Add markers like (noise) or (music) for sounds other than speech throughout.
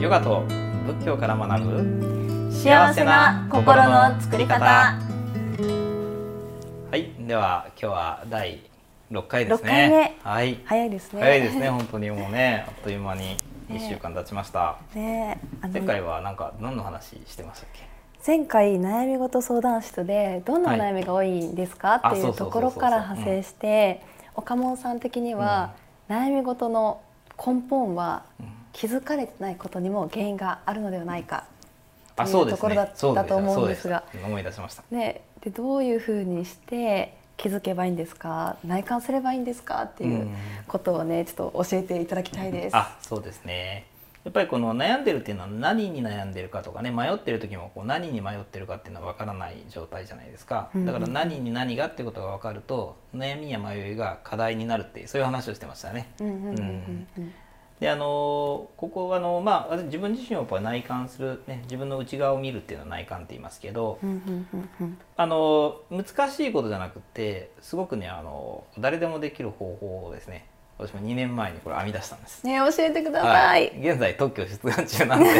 ヨガと仏教から学ぶ幸せな心の作り方。はいでは今日は第6回です六回目。ねはい。早いですね。早いですね本当に。(laughs) もうねあっという間に1週間経ちました、ね前回はなんか何の話してましたっけ？前回悩み事相談室でどんなお悩みが多いんですか、あっていうところから派生して岡本さん的には、悩み事の根本はうん気づかれてないことにも原因があるのではないかあといううところだったと思うんですが。思い出しました。ね、でどういうふうにして気づけばいいんですか？内観すればいいんですか？っていううん。ことをねちょっと教えていただきたいです。あそうですね。やっぱりこの悩んでるっていうのは何に悩んでるかとかね迷ってる時もこう何に迷ってるかっていうのは分からない状態じゃないですか。うん。だから何に何がっていうことが分かると悩みや迷いが課題になるっていうそういう話をしてましたね。うんうんうんうん。うんであのここはあのまあ私自分自身をやっぱ内観する、ね、自分の内側を見るっていうのは内観って言いますけど、あの難しいことじゃなくってすごくねあの誰でもできる方法をですね私も2年前にこれ編み出したんです。ね教えてくださ。はい。い、現在特許出願中なんで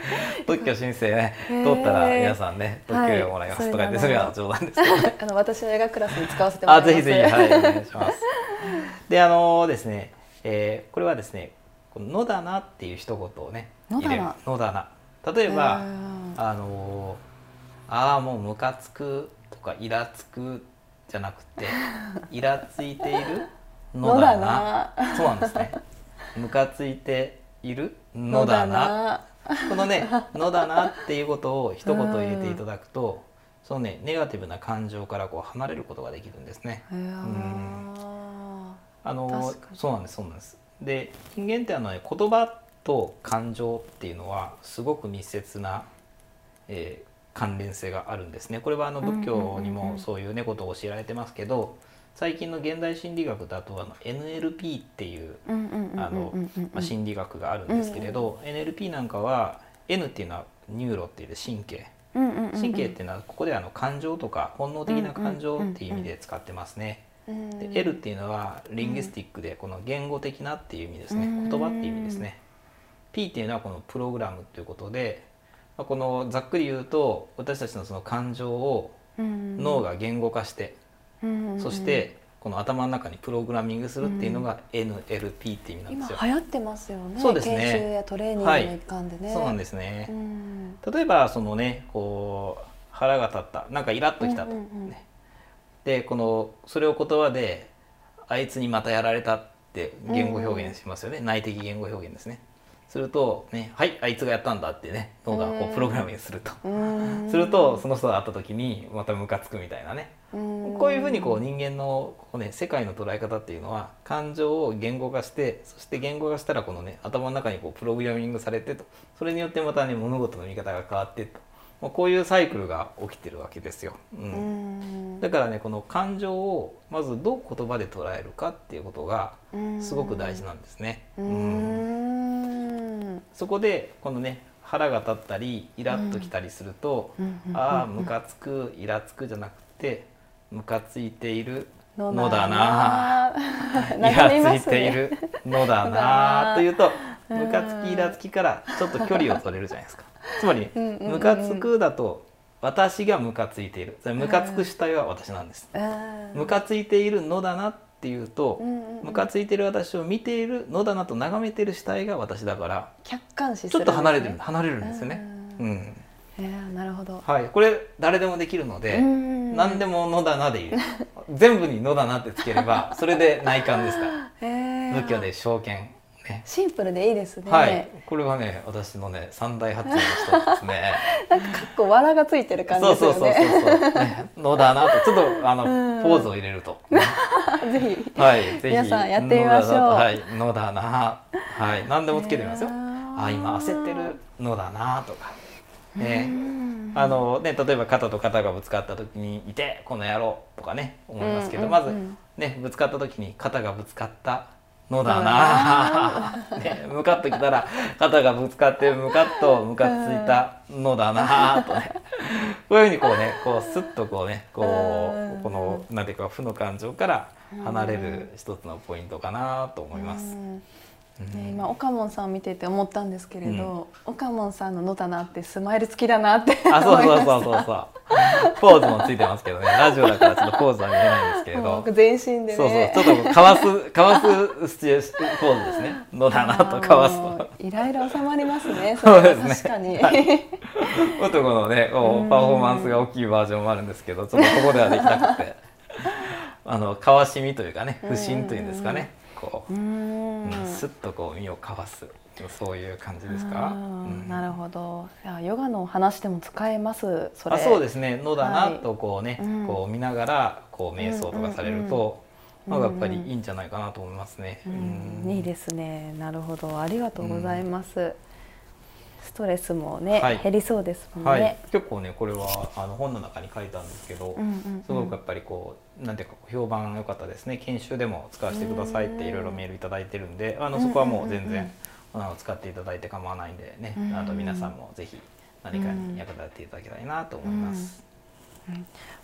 (laughs) 特許申請ね通ったら皆さんね特許料をもらいます。とか言って、はいそれは冗談です。けどねあの私の映画クラスに使わせてもらいます。あぜひぜひ。はいお願いします。であのですね、えーこれはですねこの野だなっていう一言をね入れる。野だな。例えばうんあのああもうムカつくとかイラつくじゃなくて (laughs) イラついているのだな。そうなんですね。(laughs) ムカついているのだな。このね「(laughs) のだな」っていうことを一言入れていただくと、そのねネガティブな感情からこう離れることができるんですね。あのそうなんですそうなんです。で人間ってあの、ね、言葉と感情っていうのはすごく密接な、えー関連性があるんですね。これはあの仏教にもんそういうねことを教えられてますけど最近の現代心理学だとあの NLP っていう心理学があるんですけれど、NLP なんかは N っていうのは neuro っていう神経。神経っていうのはここであの感情とか本能的な感情っていう意味で使ってますね。うん。で L っていうのは linguistic でこの言語的なっていう意味ですね。うん。言葉っていう意味ですね。P っていうのはこのプログラムということで、まあ、このざっくり言うと私たちのその感情をうん。脳が言語化して、そしてこの頭の中にプログラミングするっていうのが NLP っていう意味なんですよ。今流行ってますよね。そうですね。研修やトレーニングの一環でね、そうなんですね。うん。例えばそのねこう腹が立った。なんかイラッときたと、ねでこのそれを言葉で「あいつにまたやられた」って言語表現しますよね、内的言語表現ですね。するとね「はいあいつがやったんだ」ってね脳がこうん。うプログラミングすると、うん。するとその人が会った時にまたムカつくみたいなね、うん。こういうふうにこう人間のこう、ね、世界の捉え方っていうのは感情を言語化してそして言語化したらこのね頭の中にこうプログラミングされてと。それによってまたね物事の見方が変わってと、まあ、こういうサイクルが起きてるわけですよ。ううんんだからねこの感情をまずどう言葉で捉えるかっていうことがすごく大事なんですね。そこでこのね腹が立ったりイラッときたりすると、ああムカつくイラつくじゃなくてムカついているののだな (laughs) なイラついているのだなな (laughs) というとうんムカつきイラつきからちょっと距離を取れるじゃないですか。つまりムカつくだと私がムカついている。それムカつく主体は私なんです。うん。ムカついているのだなっていうとうんうんうん。ムカついている私を見ているのだなと眺めている主体が私だから客観視すちょるっと離れてる離れるんですよね。ううんん。えーなるほど。はい、これ誰でもできるので、うん何でも「のだな」でいい全部に「のだな」ってつければそれで内観ですから。(laughs) へー。仏教で証券ねシンプルでいいですね。はい。これはね私のね三大発明の一つですね。(laughs) なんかかっこわがついてる感じそうそうですよそうそう。ねそう、ね、のだなと。ちょっとあの、うん。ポーズを入れると、(laughs) ぜひ。はいぜひ。皆さんやってみましょう。はいのだな。はい何でもつけてみますよ。あ今焦ってる。のだなとか。ね。うん。あのね、例えば肩と肩がぶつかった時に「いてこの野郎」とかね思いますけど、まずうんねぶつかった時に肩がぶつかったのだな、ね、ムカッときたら肩がぶつかってムカッとムカついたのだなとね。こういうふうにこうねこうスッとこうねこうこのなんていうか負の感情から離れる一つのポイントかなと思います。今岡門さんを見てて思ったんですけれど、うん、岡門さんののだなってスマイル付きだなってあそうそうそうそうそう。ポーズもついてますけどね。ラジオだからちょっとポーズは見えないんですけれど。全身で、ね、そうそう。ちょっとかわすかわすスチュポーズですね。のだなとかわすと。イライラ収まりますね (laughs) そうですね。確かに、はい、男のねこうパフォーマンスが大きいバージョンもあるんですけどちょっとここではできなくて。あのかわしみというかね不審というんですかねこう、うん、すっとこう身をかわすそういう感じですか？なるほど。ヨガの話でも使えます。それ。あそうですね。のだなとこうね、はい、こう見ながらこう瞑想とかされると、まあやっぱりいいんじゃないかなと思いますね。いいですね。なるほど。ありがとうございます。ストレスもね、はい、減りそうですもんね、はい、結構ねこれはあの本の中に書いたんですけど、うんうんうん、すごくやっぱりこうなんていうか評判良かったですね。研修でも使わせてくださいっていろいろメール頂いてるんであのそこはもう全然、あの使っていただいて構わないんでね、うんうん、あと皆さんもぜひ何かに役立てていただけたいなと思います。うん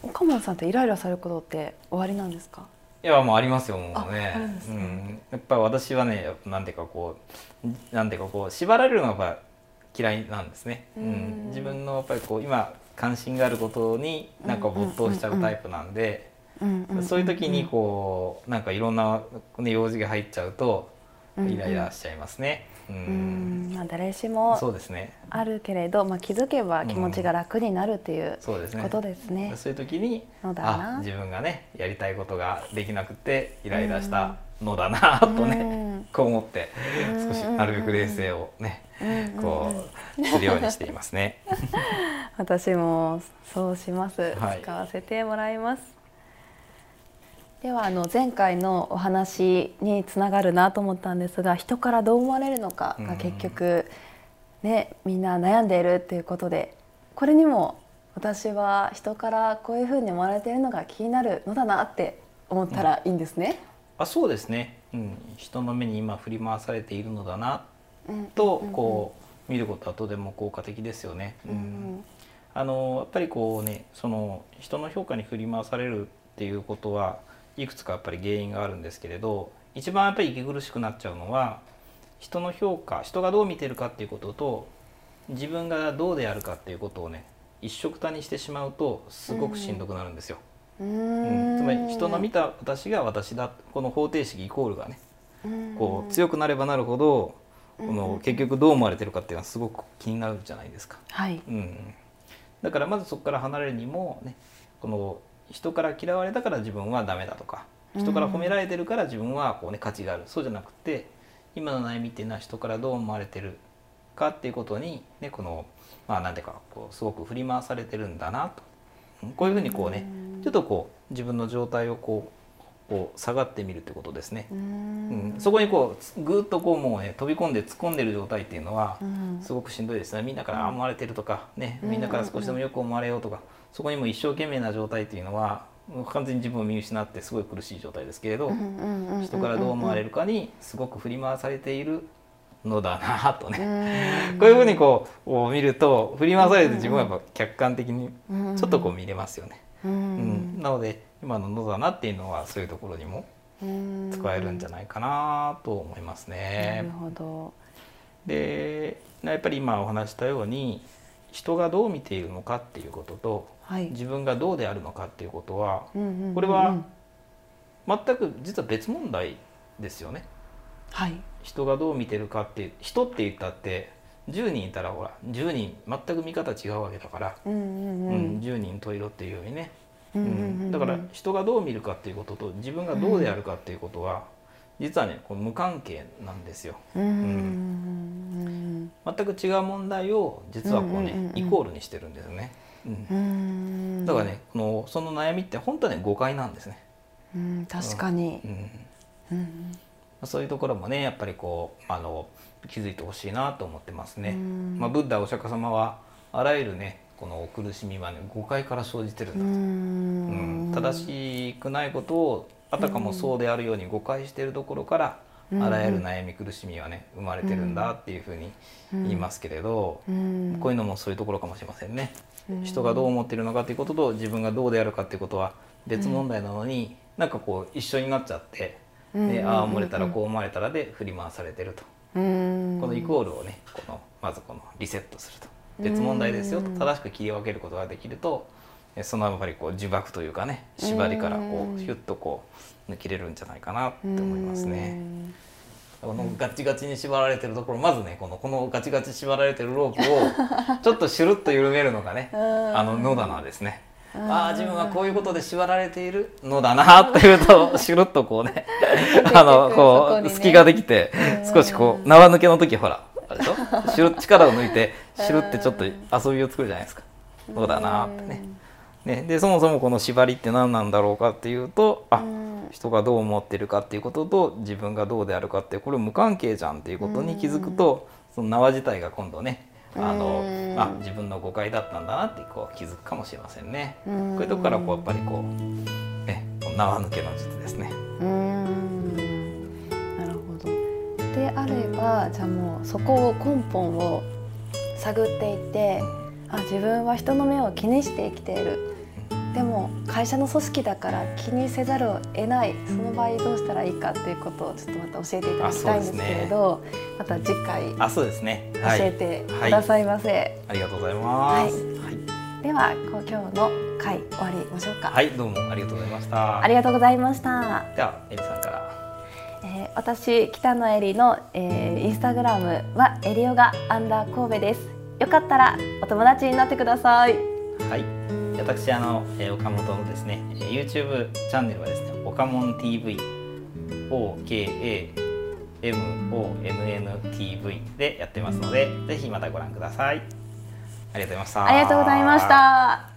うん、岡本さんってイライラされることって終わりなんですか？いやもうありますよもうね、ね、うん、やっぱり私はねなんていうかこうなんていうかこう縛られるのがやっぱ嫌いなんですね、うん、自分のやっぱりこう今関心があることになんか没頭しちゃうタイプなんで、そういう時にこうなんかいろんな、ね、用事が入っちゃうとイライラしちゃいますね。うん、まあ、誰しもそうですね。あるけれど、まあ、気づけば気持ちが楽になるっていうことですね。そういう時にあ自分がねやりたいことができなくてイライラしたのだなとね、こう思って少しなるべく冷静をね、こうするようにしていますね。(laughs) 私もそうします、はい、使わせてもらいます。ではあの前回のお話につながるなと思ったんですが人からどう思われるのかが結局、ね、みんな悩んでいるっていうことでこれにも私は人からこういうふうに思われているのが気になるのだなって思ったらいいんですね。うん、あそうですね、うん、人の目に今振り回されているのだなとこう見ることはとても効果的ですよね。うん、あのやっぱりこうねその人の評価に振り回されるっていうことはいくつかやっぱり原因があるんですけれど一番やっぱり息苦しくなっちゃうのは人の評価人がどう見てるかっていうことと自分がどうであるかっていうことをね一緒くたにしてしまうとすごくしんどくなるんですよ。うん、つまり人の見た私が私だこの方程式イコールがねこう強くなればなるほどこの結局どう思われてるかっていうのはすごく気になるじゃないですか。はい、うん、だからまずそこから離れるにもねこの人から嫌われたから自分はダメだとか人から褒められてるから自分はこう、ね、価値がある。そうじゃなくて今の悩みっていうのは人からどう思われてるかっていうことに、ね、このまあ何ていうかこうすごく振り回されてるんだなとこういうふうにこうねちょっとこう自分の状態をこうこう下がってみるってことですね。うん、そこにこうぐっとこうもうね飛び込んで突っ込んでる状態っていうのはすごくしんどいですね。みんなから思われてるとかねみんなから少しでもよく思われようとかそこにも一生懸命な状態っていうのは完全に自分を見失ってすごい苦しい状態ですけれど人からどう思われるかにすごく振り回されているのだなとね。こういうふうにこう見ると振り回されて自分はやっぱ客観的にちょっとこう見れますよね。うん、なので今の「のだな」っていうのはそういうところにも使えるんじゃないかなと思いますね。なるほど。でやっぱり今お話したように人がどう見ているのかっていうこととはい、自分がどうであるのかっていうことは、これは全く実は別問題ですよね。はい、人がどう見てるかって人って言ったって10人いたらほら10人全く見方違うわけだから、うんうんうん、10人十色っていうようにね、うん、だから人がどう見るかっていうことと自分がどうであるかっていうことは、実はねこう無関係なんですよ。うん、全く違う問題を実はこうね、イコールにしてるんですね。うん、だからねこのその悩みって本当はね誤解なんですね。うん、確かに、うんうん、そういうところもねやっぱりこうあの気づいてほしいなと思ってますね。まあ、ブッダお釈迦様はあらゆるねこの苦しみはね誤解から生じてるんだと、うん。正しくないことをあたかもそうであるように誤解しているところからあらゆる悩み苦しみはね生まれてるんだっていうふうに言いますけれど、こういうのもそういうところかもしれませんね。人がどう思ってるのかということと自分がどうであるかっていうことは別問題なのに、うん、なんかこう一緒になっちゃって、でああ漏れたらこう思われたらで振り回されてると。このイコールをねこのまずこのリセットすると。別問題ですよと。正しく切り分けることができるとそのやっぱりこう呪縛というかね縛りからこうヒュッとこう抜けれるんじゃないかなって思いますね。このガチガチに縛られてるところまずねこのこのガチガチ縛られてるロープをちょっとシュルッと緩めるのがねあの野棚ですね。ああ自分はこういうことで縛られているのだなっていうと (laughs) シュルッとこうねあのこう隙ができて少しこう縄抜けの時ほらあれでしょ？シュル力を抜いてシュルってちょっと遊びを作るじゃないですか。そうだなってね。ね、でそもそもこの縛りって何なんだろうかっていうとあ、人がどう思ってるかっていうことと自分がどうであるかってこれ無関係じゃんっていうことに気づくとその縄自体が今度ねあのあ自分の誤解だったんだなってこう気づくかもしれませんね。こういうとこからこうやっぱりこう、ね、縄抜けの術ですね。なるほどであればじゃあもうそこを根本を探っていってあ自分は人の目を気にして生きている会社の組織だから気にせざるを得ないその場合どうしたらいいかということをちょっとまた教えていただきたいんですけれど、ね、また次回あそうですね、教えてくださいませ、はい。はい、ありがとうござい。ます、はいでは今日の回終わりましょうか。はいどうもありがとうございました。ありがとうございました。ではエリさんから。えー、私北野エリの、えー、インスタグラムはエリオガアンダー神戸です。よかったらお友達になってください。はい私あの、えー、岡本のですね YouTube チャンネルはですね岡門 TV OKAMONNTV でやってますのでぜひまたご覧ください。ありがとうございました。ありがとうございました。